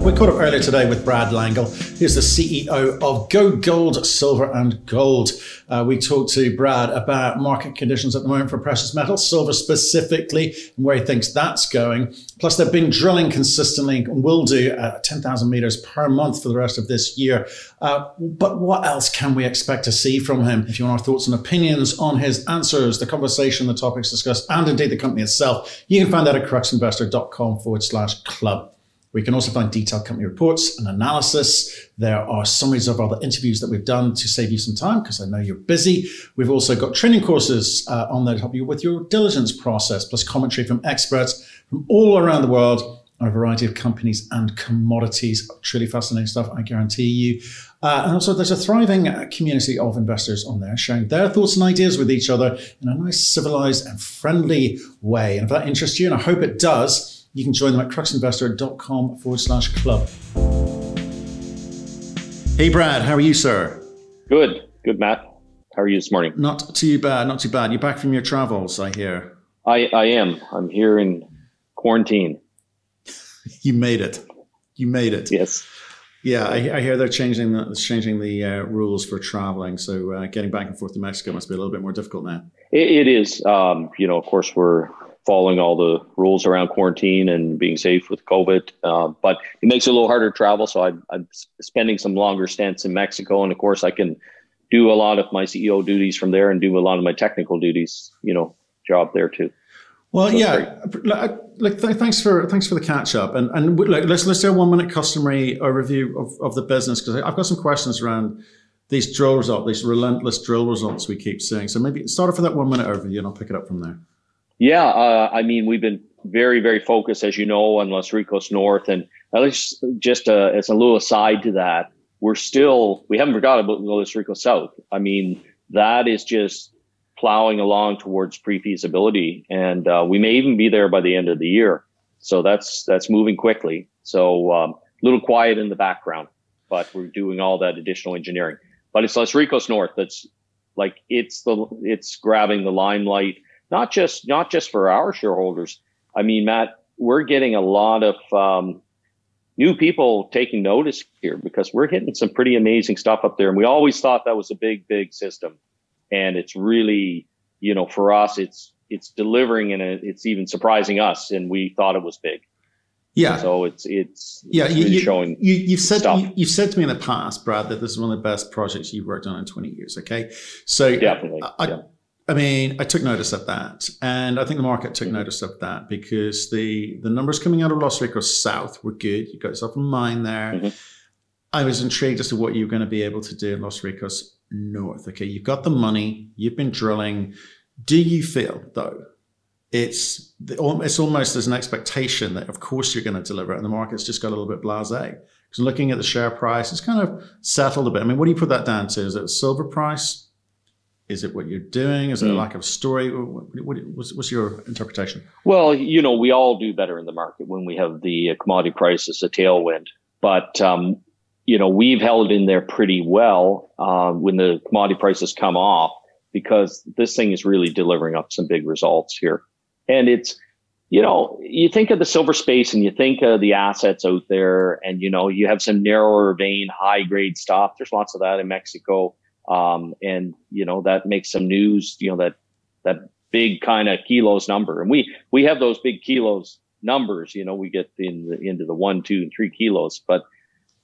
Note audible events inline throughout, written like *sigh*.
We caught up earlier today with Brad Langille. He's the CEO of Go Gold, Silver and Gold. Uh, we talked to Brad about market conditions at the moment for precious metals, silver specifically, and where he thinks that's going. Plus, they've been drilling consistently and will do uh, 10,000 meters per month for the rest of this year. Uh, but what else can we expect to see from him? If you want our thoughts and opinions on his answers, the conversation, the topics discussed, and indeed the company itself, you can find that at cruxinvestor.com forward slash club. We can also find detailed company reports and analysis. There are summaries of other interviews that we've done to save you some time because I know you're busy. We've also got training courses uh, on there to help you with your diligence process, plus commentary from experts from all around the world on a variety of companies and commodities. Truly fascinating stuff, I guarantee you. Uh, and also, there's a thriving community of investors on there sharing their thoughts and ideas with each other in a nice, civilized, and friendly way. And if that interests you, and I hope it does, you can join them at cruxinvestor.com forward slash club. Hey, Brad, how are you, sir? Good, good, Matt. How are you this morning? Not too bad, not too bad. You're back from your travels, I hear. I, I am. I'm here in quarantine. you made it. You made it. Yes. Yeah, I, I hear they're changing the changing the uh, rules for traveling. So uh, getting back and forth to Mexico must be a little bit more difficult now. it, it is. Um, you know, of course, we're following all the rules around quarantine and being safe with COVID. Uh, but it makes it a little harder to travel. So I, I'm spending some longer stints in Mexico. And of course, I can do a lot of my CEO duties from there and do a lot of my technical duties, you know, job there too. Well, so yeah. Like, thanks for thanks for the catch up, and and like, let's let's do a one minute customary overview of, of the business because I've got some questions around these drill results, these relentless drill results we keep seeing. So maybe start off with that one minute overview, and I'll pick it up from there. Yeah, uh, I mean, we've been very, very focused, as you know, on Los Ricos North, and at least just uh, as a little aside to that, we're still we haven't forgotten about Los Ricos South. I mean, that is just plowing along towards pre-feasibility, and uh, we may even be there by the end of the year. So that's that's moving quickly. So um, a little quiet in the background, but we're doing all that additional engineering. But it's Los Ricos North that's like it's the it's grabbing the limelight not just not just for our shareholders. I mean, Matt, we're getting a lot of um, new people taking notice here because we're hitting some pretty amazing stuff up there, and we always thought that was a big, big system, and it's really, you know, for us, it's it's delivering and it's even surprising us, and we thought it was big. Yeah. So it's it's yeah. It's really you, showing. You, have said you, have said to me in the past, Brad, that this is one of the best projects you've worked on in 20 years. Okay, so definitely. I, yeah. I mean, I took notice of that, and I think the market took notice of that because the the numbers coming out of Los Ricos South were good. You got yourself a mine there. Mm-hmm. I was intrigued as to what you were going to be able to do in Los Ricos North. Okay, you've got the money, you've been drilling. Do you feel though it's it's almost as an expectation that of course you're going to deliver, it, and the market's just got a little bit blasé? Because looking at the share price, it's kind of settled a bit. I mean, what do you put that down to? Is it silver price? Is it what you're doing? Is it mm. a lack of story? What, what, what's, what's, your interpretation? Well, you know, we all do better in the market when we have the uh, commodity prices a tailwind. But um, you know, we've held in there pretty well uh, when the commodity prices come off because this thing is really delivering up some big results here. And it's, you know, you think of the silver space and you think of the assets out there, and you know, you have some narrower vein, high grade stuff. There's lots of that in Mexico um, and you know that makes some news. You know that that big kind of kilos number, and we we have those big kilos numbers. You know, we get in the, into the one, two, and three kilos, but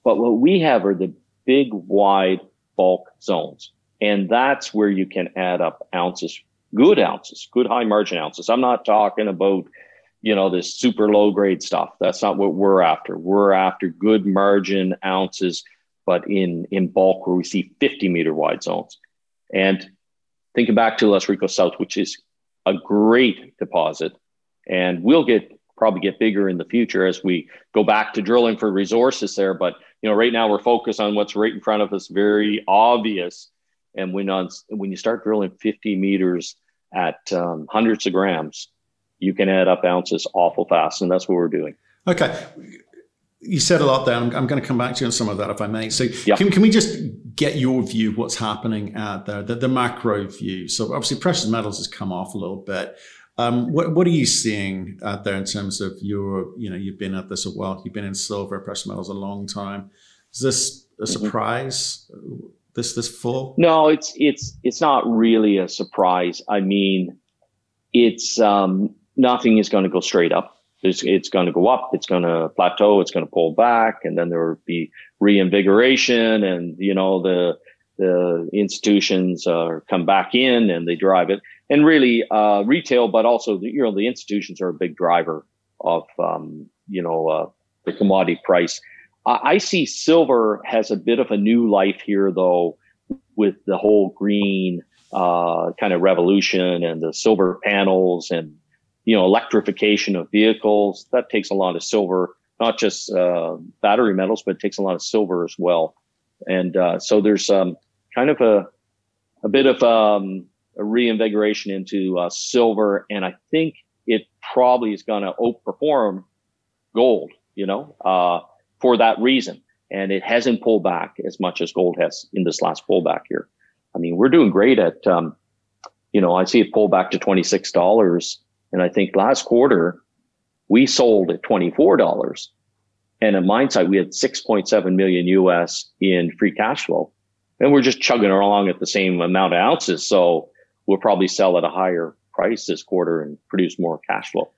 but what we have are the big, wide bulk zones, and that's where you can add up ounces, good ounces, good high margin ounces. I'm not talking about you know this super low grade stuff. That's not what we're after. We're after good margin ounces but in, in bulk where we see 50 meter wide zones. And thinking back to Los Ricos South, which is a great deposit, and we'll get probably get bigger in the future as we go back to drilling for resources there. But you know, right now we're focused on what's right in front of us, very obvious. And when on when you start drilling 50 meters at um, hundreds of grams, you can add up ounces awful fast, and that's what we're doing. Okay, you said a lot there. I'm, I'm, going to come back to you on some of that if I may. So, can, can we just get your view of what's happening out there, the, the macro view? So, obviously, precious metals has come off a little bit. Um, what, what are you seeing out there in terms of your, you know, you've been at this a while, you've been in silver, precious metals a long time. Is this a mm-hmm. surprise? Mm-hmm. This this full? No, it's it's it's not really a surprise. I mean, it's um, nothing is going to go straight up it's, it's going to go up, it's going to plateau, it's going to pull back, and then there will be reinvigoration, and you know the the institutions uh, come back in and they drive it. And really, uh, retail, but also the, you know the institutions are a big driver of um, you know uh, the commodity price. I, I see silver has a bit of a new life here, though, with the whole green uh, kind of revolution and the silver panels and you know, electrification of vehicles. That takes a lot of silver, not just uh, battery metals, but it takes a lot of silver as well. And uh, so there's um, kind of a a bit of um, a reinvigoration into uh, silver, and I think it probably is going to outperform gold. You know, uh, for that reason, and it hasn't pulled back as much as gold has in this last pullback here. I mean, we're doing great at, um, you know, I see it pull back to twenty six dollars and I think last quarter we sold at $24. And at Mindsight, we had 6.7 million US in free cash flow. And we're just chugging along at the same amount of ounces. So we'll probably sell at a higher price this quarter and produce more cash flow.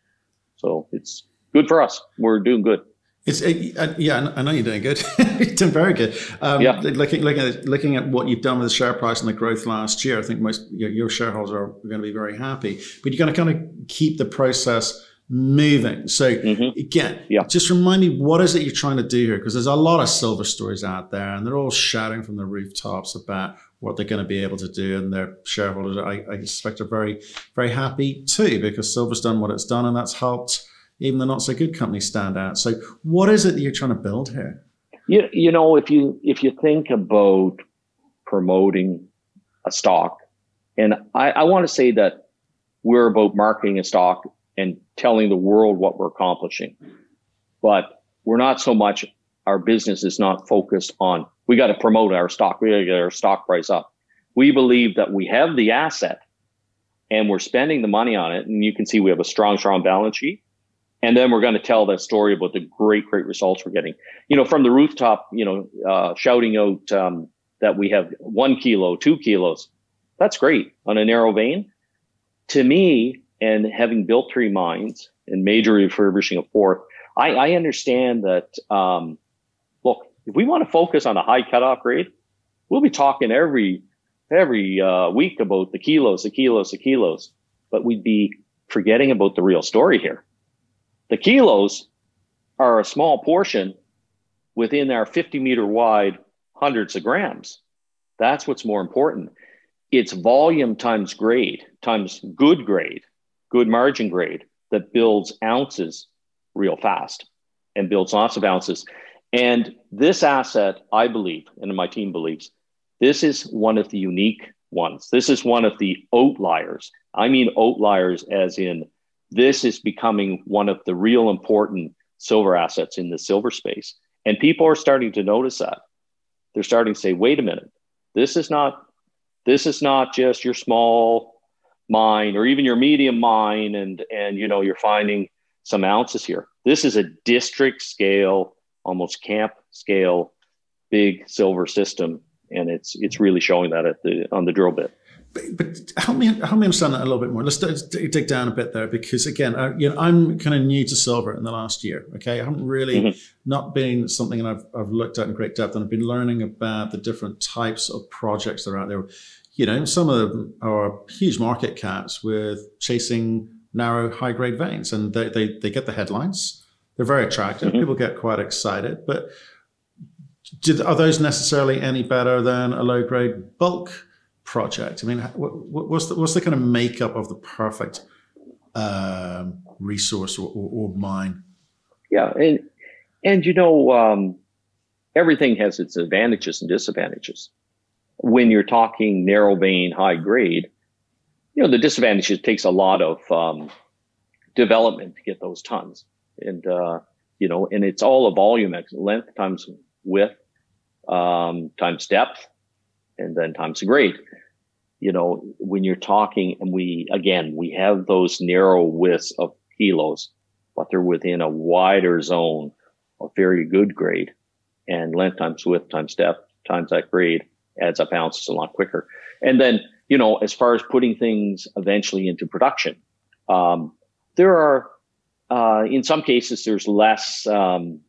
So it's good for us. We're doing good. It's uh, yeah, I know you're doing good. *laughs* you're doing very good. Um, yeah. Looking looking at looking at what you've done with the share price and the growth last year, I think most your, your shareholders are going to be very happy. But you're going to kind of keep the process moving. So mm-hmm. again, yeah. just remind me what is it you're trying to do here? Because there's a lot of silver stories out there, and they're all shouting from the rooftops about what they're going to be able to do, and their shareholders, I, I suspect, are very very happy too because silver's done what it's done, and that's helped even the not so good companies stand out. So, what is it that you're trying to build here? You, you know, if you if you think about promoting a stock, and I, I want to say that we're about marketing a stock and telling the world what we're accomplishing, but we're not so much. Our business is not focused on we got to promote our stock. We got to get our stock price up. We believe that we have the asset and we're spending the money on it. And you can see we have a strong, strong balance sheet and then we're going to tell that story about the great, great results we're getting. You know, from the rooftop, you know, uh, shouting out um, that we have one kilo, two kilos. That's great on a narrow vein. To me, and having built three mines and major refurbishing a fourth, I, I understand that. Um, look, if we want to focus on a high cutoff grade, we'll be talking every every uh, week about the kilos, the kilos, the kilos, but we'd be forgetting about the real story here the kilos are a small portion within our 50 meter wide hundreds of grams. That's what's more important. It's volume times grade times good grade, good margin grade that builds ounces real fast and builds lots of ounces. And this asset, I believe, and my team believes, this is one of the unique ones. This is one of the outliers. I mean, outliers as in this is becoming one of the real important silver assets in the silver space. And people are starting to notice that. They're starting to say, wait a minute, this is not this is not just your small mine or even your medium mine and and you know you're finding some ounces here. This is a district scale, almost camp scale, big silver system, and it's it's really showing that at the on the drill bit but help me help me understand that a little bit more. Let's dig down a bit there because again, uh, you know, I'm kind of new to silver in the last year. Okay, I haven't really mm-hmm. not been something that I've I've looked at in great depth, and I've been learning about the different types of projects that are out there. You know, some of them are huge market caps with chasing narrow high grade veins, and they, they they get the headlines. They're very attractive. Mm-hmm. People get quite excited, but did, are those necessarily any better than a low grade bulk? Project? I mean, what's the, what's the kind of makeup of the perfect um, resource or, or, or, mine? Yeah, and and you know, um, everything has its advantages and disadvantages. When you're talking narrow vein, high grade, you know, the disadvantages takes a lot of um, development to get those tons, and uh, you know, and it's all a volume length times width um, times depth, and then times grade. You know, when you're talking, and we again we have those narrow widths of kilos, but they're within a wider zone of very good grade, and length times width times depth times that grade adds up ounces a lot quicker. And then, you know, as far as putting things eventually into production, um, there are, uh, in some cases, there's less, um,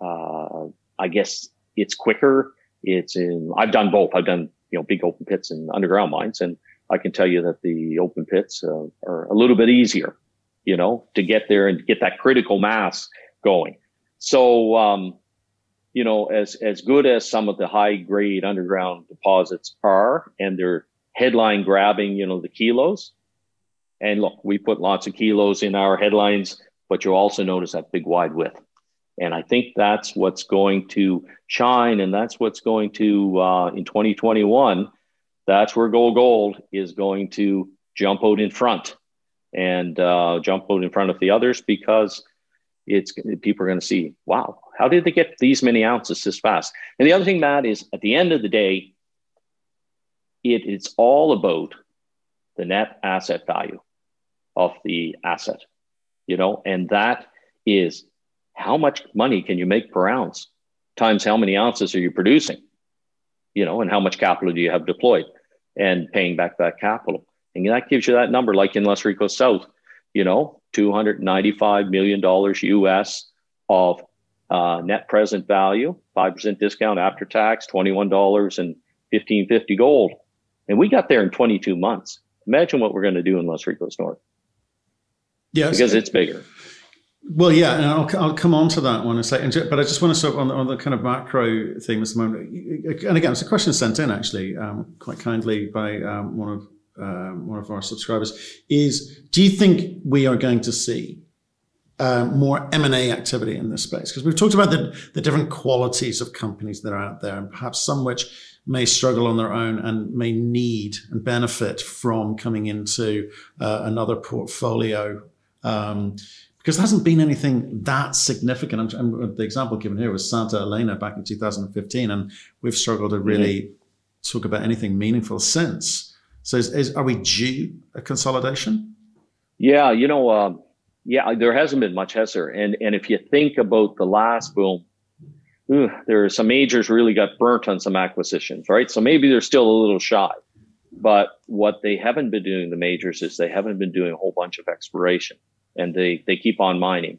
uh, I guess it's quicker. It's in, I've done both. I've done, you know, big open pits and underground mines. And I can tell you that the open pits uh, are a little bit easier, you know, to get there and get that critical mass going. So, um, you know, as, as good as some of the high grade underground deposits are and they're headline grabbing, you know, the kilos. And look, we put lots of kilos in our headlines, but you also notice that big wide width. And I think that's what's going to shine. And that's what's going to, uh, in 2021, that's where Go Gold is going to jump out in front and uh, jump out in front of the others because it's people are going to see, wow, how did they get these many ounces this fast? And the other thing, Matt, is at the end of the day, it, it is all about the net asset value of the asset, you know, and that is how much money can you make per ounce times how many ounces are you producing, you know, and how much capital do you have deployed and paying back that capital. And that gives you that number, like in Los Ricos South, you know, $295 million US of uh, net present value, 5% discount after tax, $21 and 1550 gold. And we got there in 22 months. Imagine what we're going to do in Los Ricos North. Yes. Because it's bigger. Well, yeah, and I'll, I'll come on to that one in a second. But I just want to sort of on the, on the kind of macro thing this moment. And again, it's a question sent in actually um, quite kindly by um, one of um, one of our subscribers. Is do you think we are going to see uh, more M&A activity in this space? Because we've talked about the, the different qualities of companies that are out there and perhaps some which may struggle on their own and may need and benefit from coming into uh, another portfolio. Um, because there hasn't been anything that significant. And the example given here was Santa Elena back in 2015, and we've struggled to really talk about anything meaningful since. So, is, is, are we due a consolidation? Yeah, you know, um, yeah, there hasn't been much, has there? And and if you think about the last boom, ugh, there are some majors really got burnt on some acquisitions, right? So maybe they're still a little shy. But what they haven't been doing, the majors, is they haven't been doing a whole bunch of exploration, and they they keep on mining.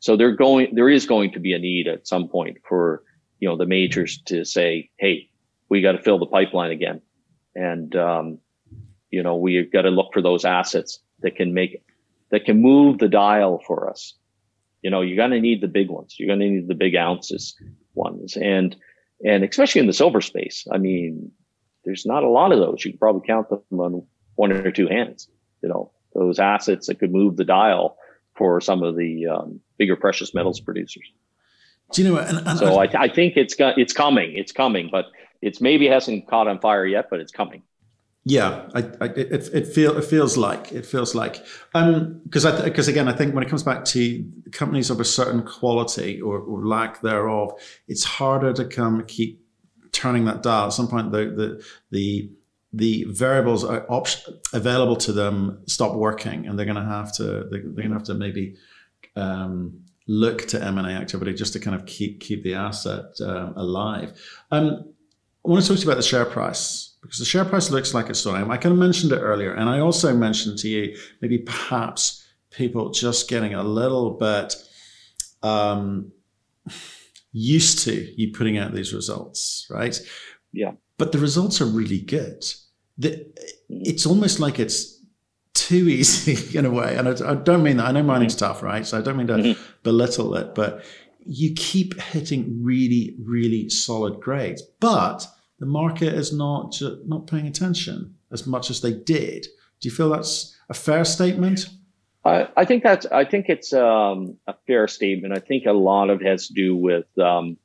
So they're going. There is going to be a need at some point for you know the majors to say, "Hey, we got to fill the pipeline again," and um, you know we've got to look for those assets that can make that can move the dial for us. You know, you're going to need the big ones. You're going to need the big ounces ones. And, and especially in the silver space, I mean, there's not a lot of those. You can probably count them on one or two hands, you know, those assets that could move the dial for some of the um, bigger precious metals producers. Do you know? And, and so I, I, think it's it's coming. It's coming, but it's maybe hasn't caught on fire yet, but it's coming. Yeah, I, I, it it feel it feels like it feels like because um, because again I think when it comes back to companies of a certain quality or, or, lack thereof, it's harder to come keep turning that dial. At some point, the the the the variables are op- available to them stop working, and they're going to have to they're, they're going to have to maybe um, look to M and A activity just to kind of keep keep the asset uh, alive. Um, I want to talk to you about the share price because the share price looks like it's doing. I kind of mentioned it earlier, and I also mentioned to you maybe perhaps people just getting a little bit um, used to you putting out these results, right? Yeah. But the results are really good. The, it's almost like it's too easy *laughs* in a way, and I, I don't mean that. I know mining's mm-hmm. tough, right? So I don't mean to mm-hmm. belittle it, but you keep hitting really, really solid grades, but the market is not not paying attention as much as they did. Do you feel that's a fair statement? I, I think that's I think it's um, a fair statement. I think a lot of it has to do with um,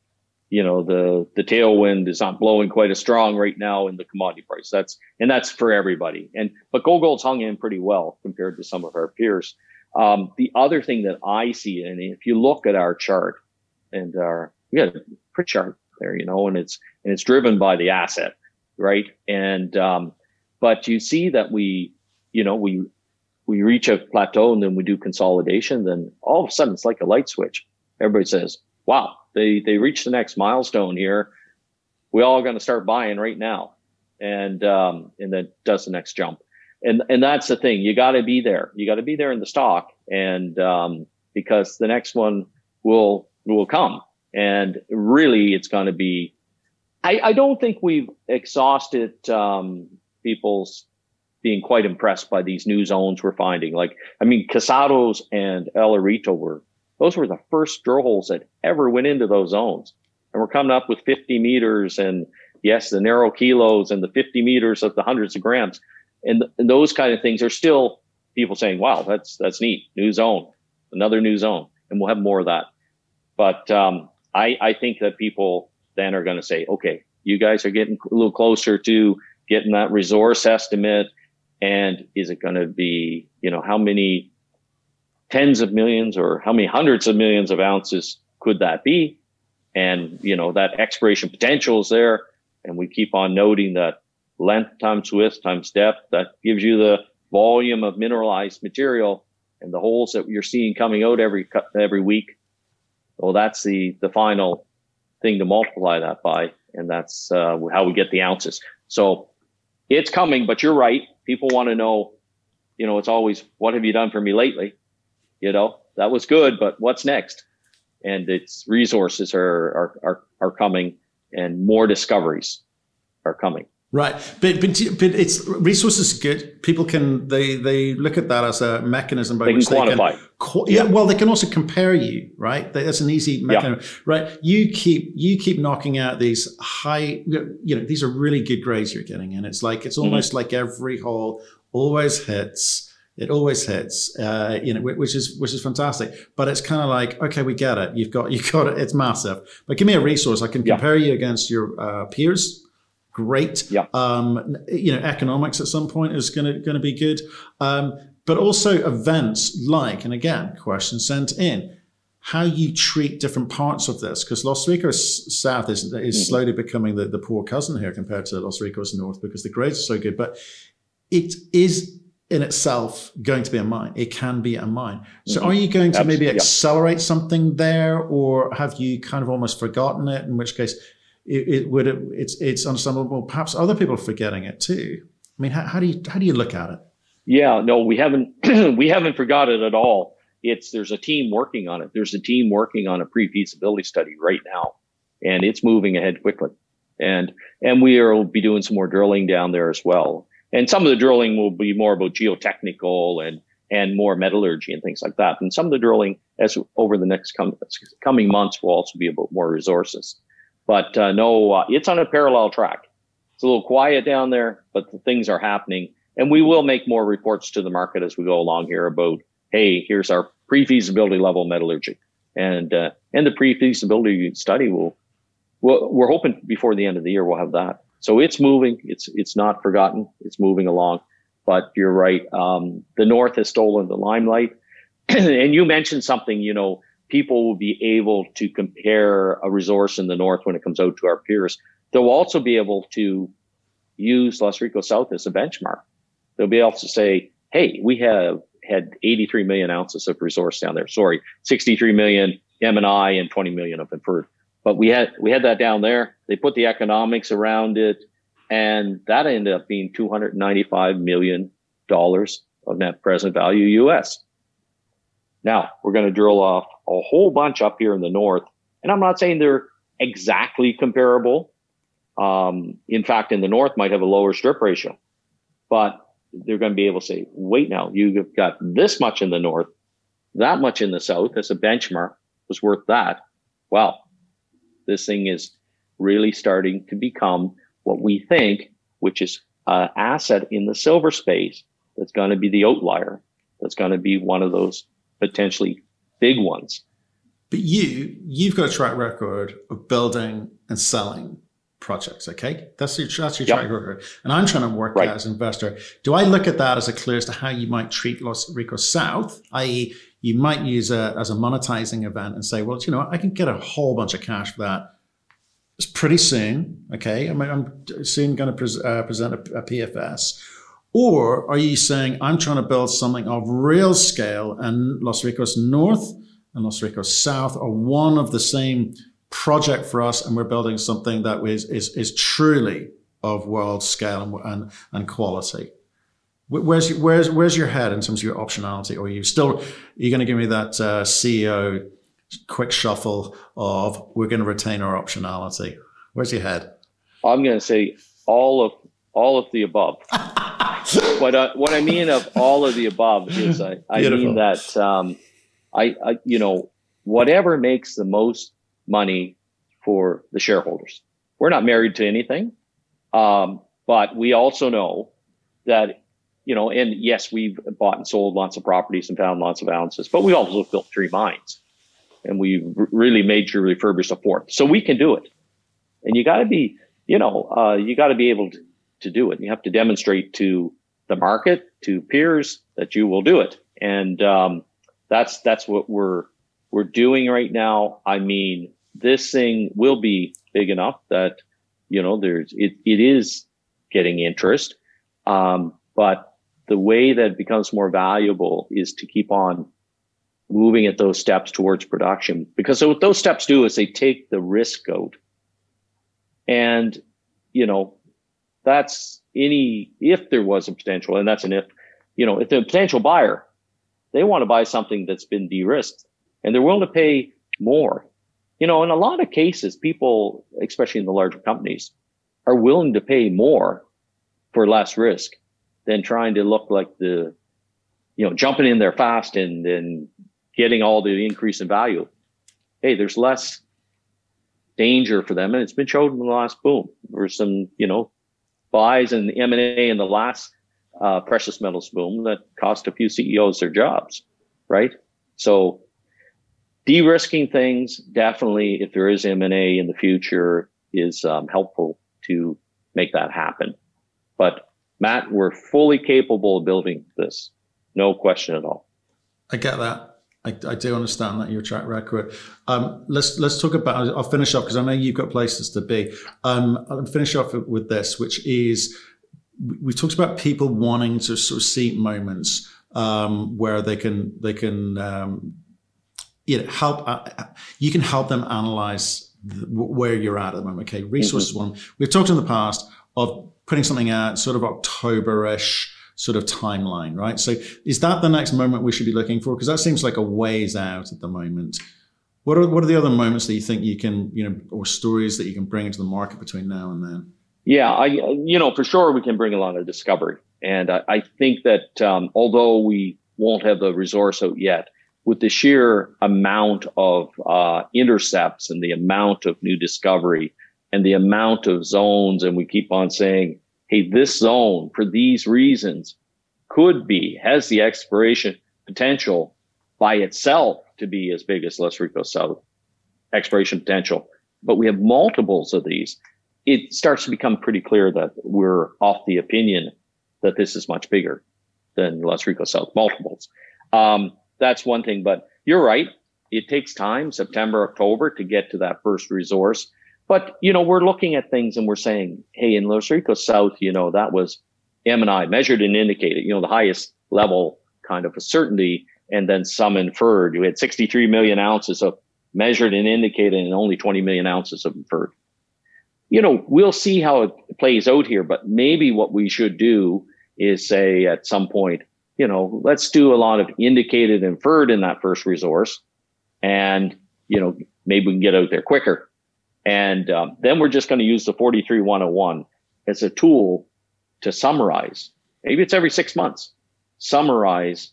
you know the the tailwind is not blowing quite as strong right now in the commodity price. That's and that's for everybody. And but Go Gold's hung in pretty well compared to some of our peers. Um, the other thing that I see, and if you look at our chart and our, we got a pretty chart there, you know, and it's, and it's driven by the asset, right? And, um, but you see that we, you know, we, we reach a plateau and then we do consolidation, then all of a sudden it's like a light switch. Everybody says, wow, they, they reached the next milestone here. We all going to start buying right now. And, um, and then does the next jump. And, and that's the thing. You got to be there. You got to be there in the stock. And, um, because the next one will, will come. And really it's going to be, I, I don't think we've exhausted, um, people's being quite impressed by these new zones we're finding. Like, I mean, Casados and El Orito were, those were the first drill holes that ever went into those zones. And we're coming up with 50 meters and yes, the narrow kilos and the 50 meters of the hundreds of grams. And, and those kind of things are still people saying, wow, that's, that's neat. New zone, another new zone. And we'll have more of that. But, um, I, I think that people then are going to say, okay, you guys are getting a little closer to getting that resource estimate and is it going to be, you know, how many tens of millions or how many hundreds of millions of ounces could that be? And, you know, that exploration potential is there. And we keep on noting that length times width times depth, that gives you the volume of mineralized material and the holes that you're seeing coming out every, every week. Well, that's the, the final thing to multiply that by. And that's uh, how we get the ounces. So it's coming, but you're right people want to know, you know, it's always, what have you done for me lately? You know, that was good, but what's next? And its resources are, are, are, are coming and more discoveries are coming. Right, but but but it's resources good. People can they they look at that as a mechanism by they which can quantify. they can yeah, Well, they can also compare you. Right, that's an easy mechanism. Yeah. Right, you keep you keep knocking out these high. You know, these are really good grades you're getting, and it's like it's mm-hmm. almost mm-hmm. like every hole always hits. It always hits, uh, you know, which is which is fantastic. But it's kind of like, okay, we get it. You've got *laughs* you got it. It's massive. But give me a resource. I can compare you against your uh, peers great. Yeah. Um, you know, economics at some point is going to going to be good. Um, but also events like, and again, question sent in, how you treat different parts of this, because Los Ricos South is, is mm-hmm. slowly becoming the, the poor cousin here compared to Los Ricos North because the grades are so good. But it is in itself going to be a mine. It can be a mine. So mm-hmm. are you going to Absolutely. maybe accelerate yeah. something there or have you kind of almost forgotten it? In which case, it, it would it's it's understandable. Perhaps other people are forgetting it too. I mean, how, how do you how do you look at it? Yeah, no, we haven't *clears throat* we haven't forgot it at all. It's there's a team working on it. There's a team working on a pre-feasibility study right now, and it's moving ahead quickly. And and we will be doing some more drilling down there as well. And some of the drilling will be more about geotechnical and and more metallurgy and things like that. And some of the drilling as over the next com- coming months will also be about more resources. But uh, no, uh, it's on a parallel track. It's a little quiet down there, but the things are happening. And we will make more reports to the market as we go along here about, hey, here's our pre-feasibility level metallurgy. And, uh, and the pre-feasibility study will, will, we're hoping before the end of the year we'll have that. So it's moving. It's, it's not forgotten. It's moving along. But you're right. Um, the North has stolen the limelight. *clears throat* and you mentioned something, you know, people will be able to compare a resource in the north when it comes out to our peers. They'll also be able to use Los Ricos South as a benchmark. They'll be able to say, hey, we have had 83 million ounces of resource down there. Sorry, 63 million M&I and 20 million of inferred. But we had, we had that down there. They put the economics around it and that ended up being 295 million dollars of net present value US. Now we're going to drill off a whole bunch up here in the north. And I'm not saying they're exactly comparable. Um, in fact, in the north might have a lower strip ratio, but they're going to be able to say, wait now, you've got this much in the north, that much in the south as a benchmark was worth that. Well, this thing is really starting to become what we think, which is an asset in the silver space that's going to be the outlier. That's going to be one of those potentially big ones. But you, you've got a track record of building and selling projects. Okay, that's your that's your yep. track record, and I'm trying to work right. as an investor. Do I look at that as a clue as to how you might treat Los Ricos South, i.e., you might use a as a monetizing event and say, well, you know, I can get a whole bunch of cash for that. It's pretty soon. Okay, I mean, I'm soon going to pre- uh, present a, a PFS. Or are you saying I'm trying to build something of real scale and Los Ricos North and Los Ricos South are one of the same project for us, and we're building something that is is, is truly of world scale and and, and quality. Where's your, where's where's your head in terms of your optionality? Or are you still are you going to give me that uh, CEO quick shuffle of we're going to retain our optionality? Where's your head? I'm going to say all of all of the above. *laughs* what uh, what I mean of all of the above is I, I mean that um, I, I you know whatever makes the most money for the shareholders. We're not married to anything. Um, but we also know that, you know, and yes, we've bought and sold lots of properties and found lots of ounces, but we also built three mines and we really major refurbished a fourth. So we can do it. And you got to be, you know, uh, you got to be able to, to do it. You have to demonstrate to the market, to peers that you will do it. And, um, that's, that's what we're, we're doing right now. I mean, this thing will be big enough that you know there's it, it is getting interest um, but the way that it becomes more valuable is to keep on moving at those steps towards production. Because so what those steps do is they take the risk out. And you know that's any if there was a potential and that's an if you know if the potential buyer they want to buy something that's been de-risked and they're willing to pay more. You know, in a lot of cases, people, especially in the larger companies, are willing to pay more for less risk than trying to look like the, you know, jumping in there fast and then getting all the increase in value. Hey, there's less danger for them. And it's been shown in the last boom. Were some, you know, buys and the M&A in the last uh, precious metals boom that cost a few CEOs their jobs, right? So de-risking things definitely if there is m&a in the future is um, helpful to make that happen but matt we're fully capable of building this no question at all i get that I, I do understand that your track record. Um, let's let's talk about. I'll finish up because I know you've got places to be. Um, I'll finish off with this, which is we talked about people wanting to sort of see moments um, where they can they can um, you know, help. Uh, you can help them analyze the, where you're at at the moment. Okay, resources mm-hmm. one. We've talked in the past of putting something out sort of October-ish sort of timeline, right? So is that the next moment we should be looking for? Because that seems like a ways out at the moment. What are what are the other moments that you think you can, you know, or stories that you can bring into the market between now and then? Yeah, I you know for sure we can bring a lot of discovery, and I, I think that um, although we won't have the resource out yet, with the sheer amount of uh, intercepts and the amount of new discovery and the amount of zones, and we keep on saying, hey, this zone for these reasons could be, has the exploration potential by itself to be as big as Los Ricos South exploration potential. But we have multiples of these. It starts to become pretty clear that we're off the opinion that this is much bigger than Los Ricos South multiples. Um, that's one thing. But you're right. It takes time, September, October, to get to that first resource. But you know, we're looking at things and we're saying, hey, in Los Ricos South, you know, that was M&I measured and indicated, you know, the highest level kind of a certainty, and then some inferred. We had 63 million ounces of measured and indicated, and only 20 million ounces of inferred. You know, we'll see how it plays out here, but maybe what we should do is say at some point, you know, let's do a lot of indicated inferred in that first resource. And, you know, maybe we can get out there quicker. And um, then we're just going to use the 43101 as a tool to summarize. Maybe it's every six months. Summarize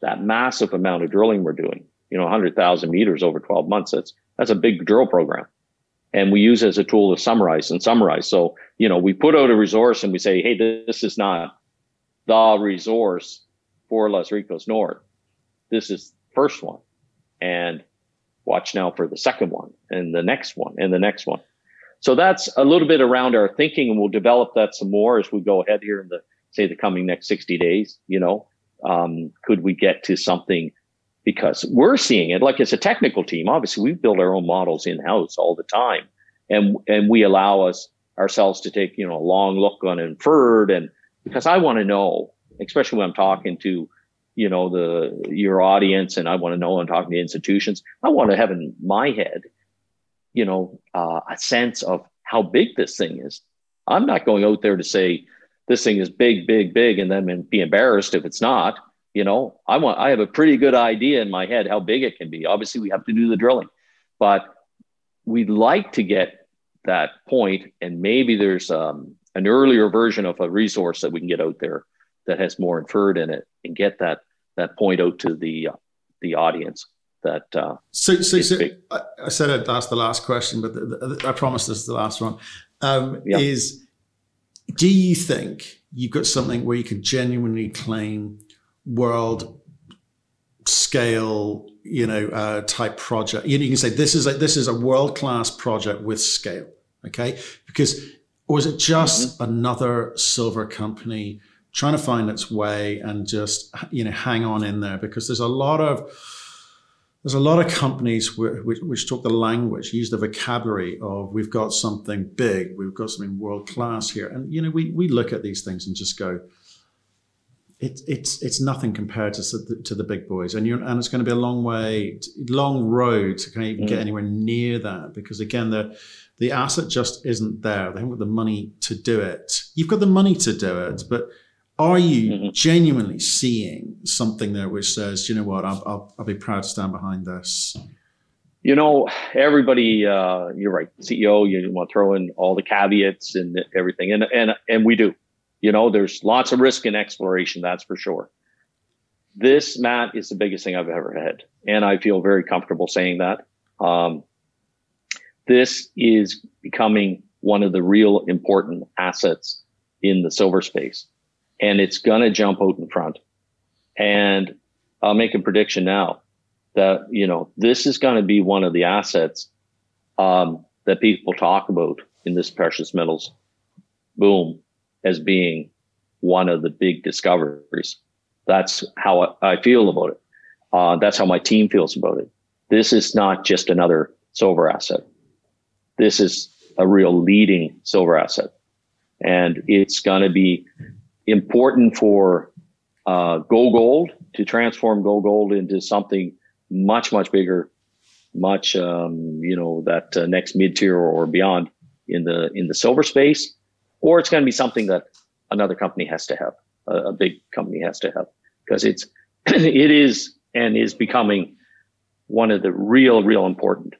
that massive amount of drilling we're doing. You know, 100,000 meters over 12 months. That's that's a big drill program, and we use as a tool to summarize and summarize. So you know, we put out a resource and we say, hey, this is not the resource for Los Ricos North. This is first one. And watch now for the second one and the next one and the next one. So that's a little bit around our thinking, and we'll develop that some more as we go ahead here in the say the coming next 60 days. You know, um, could we get to something? Because we're seeing it like as a technical team. Obviously, we build our own models in house all the time, and and we allow us ourselves to take you know a long look on inferred, and because I want to know, especially when I'm talking to you know the your audience and i want to know i'm talking to institutions. I want to have in my head you know uh, a sense of how big this thing is. I'm not going out there to say this thing is big big big and then be embarrassed if it's not you know? I want i have a pretty good idea in my head how big it can be. Obviously we have to do the drilling. But we'd like to get that point and maybe there's um, an earlier version of a resource that we can get out there that has more inferred in it and get that that point out to the uh, the audience that uh, so so, so I, said I'd ask the last question but the, the, I promise this is the last one um, yeah. is do you think you've got something where you can genuinely claim world scale you know uh, type project you, you can say this is a this is a world class project with scale okay because or is it just mm-hmm. another silver company trying to find its way and just you know hang on in there because there's a lot of there's a lot of companies which, which, talk the language, use the vocabulary of we've got something big, we've got something world class here, and you know we we look at these things and just go, it's it's it's nothing compared to the, to the big boys, and you and it's going to be a long way, long road to kind of even mm. get anywhere near that because again the the asset just isn't there. They haven't got the money to do it. You've got the money to do it, but are you mm-hmm. genuinely seeing something there which says, you know what, I'll, I'll, I'll be proud to stand behind this? You know, everybody, uh, you're right. CEO, you want to throw in all the caveats and everything. And, and, and we do. You know, there's lots of risk in exploration, that's for sure. This, Matt, is the biggest thing I've ever had. And I feel very comfortable saying that. Um, this is becoming one of the real important assets in the silver space and it's going to jump out in front. And I'll make a prediction now that, you know, this is going to be one of the assets um, that people talk about in this precious metals boom as being one of the big discoveries. That's how I feel about it. Uh, that's how my team feels about it. This is not just another silver asset. This is a real leading silver asset. And it's going to be important for uh, Go Gold to transform Go Gold into something much, much bigger, much, um, you know, that uh, next mid tier or beyond in the, in the silver space, or it's going to be something that another company has to have, a, a big company has to have because it's, *clears throat* it is and is becoming one of the real, real important.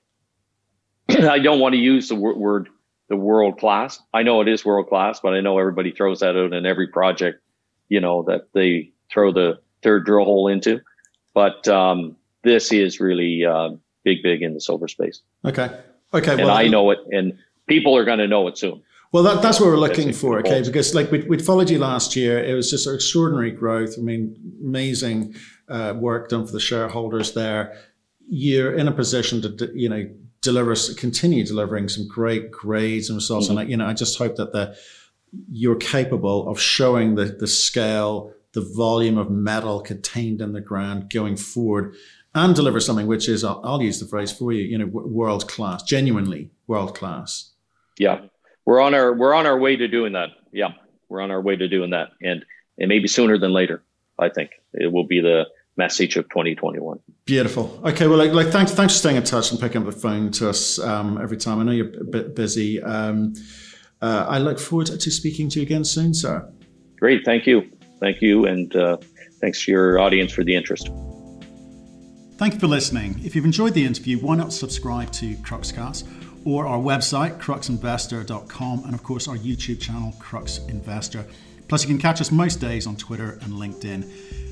*clears throat* I don't want to use the word the world class. I know it is world class, but I know everybody throws that out in every project, you know, that they throw the third drill hole into. But um, this is really uh, big, big in the silver space. Okay. Okay. And well, I know it, and people are going to know it soon. Well, that, that's what we're looking for, okay? Because like we, would followed you last year, it was just extraordinary growth. I mean, amazing uh, work done for the shareholders there. You're in a position to, you know, deliver, continue delivering some great grades and results. Mm-hmm. And I, you know, I just hope that the you're capable of showing the the scale, the volume of metal contained in the ground going forward, and deliver something which is, I'll, I'll use the phrase for you, you know, world class, genuinely world class. Yeah, we're on our we're on our way to doing that. Yeah, we're on our way to doing that, and and maybe sooner than later. I think it will be the message of 2021. Beautiful. Okay, well, like, like thanks, thanks for staying in touch and picking up the phone to us um, every time. I know you're a bit busy. Um, uh, I look forward to speaking to you again soon, sir. Great, thank you, thank you, and uh, thanks to your audience for the interest. Thank you for listening. If you've enjoyed the interview, why not subscribe to Cruxcast or our website, cruxinvestor.com, and of course our YouTube channel, Crux Investor. Plus, you can catch us most days on Twitter and LinkedIn.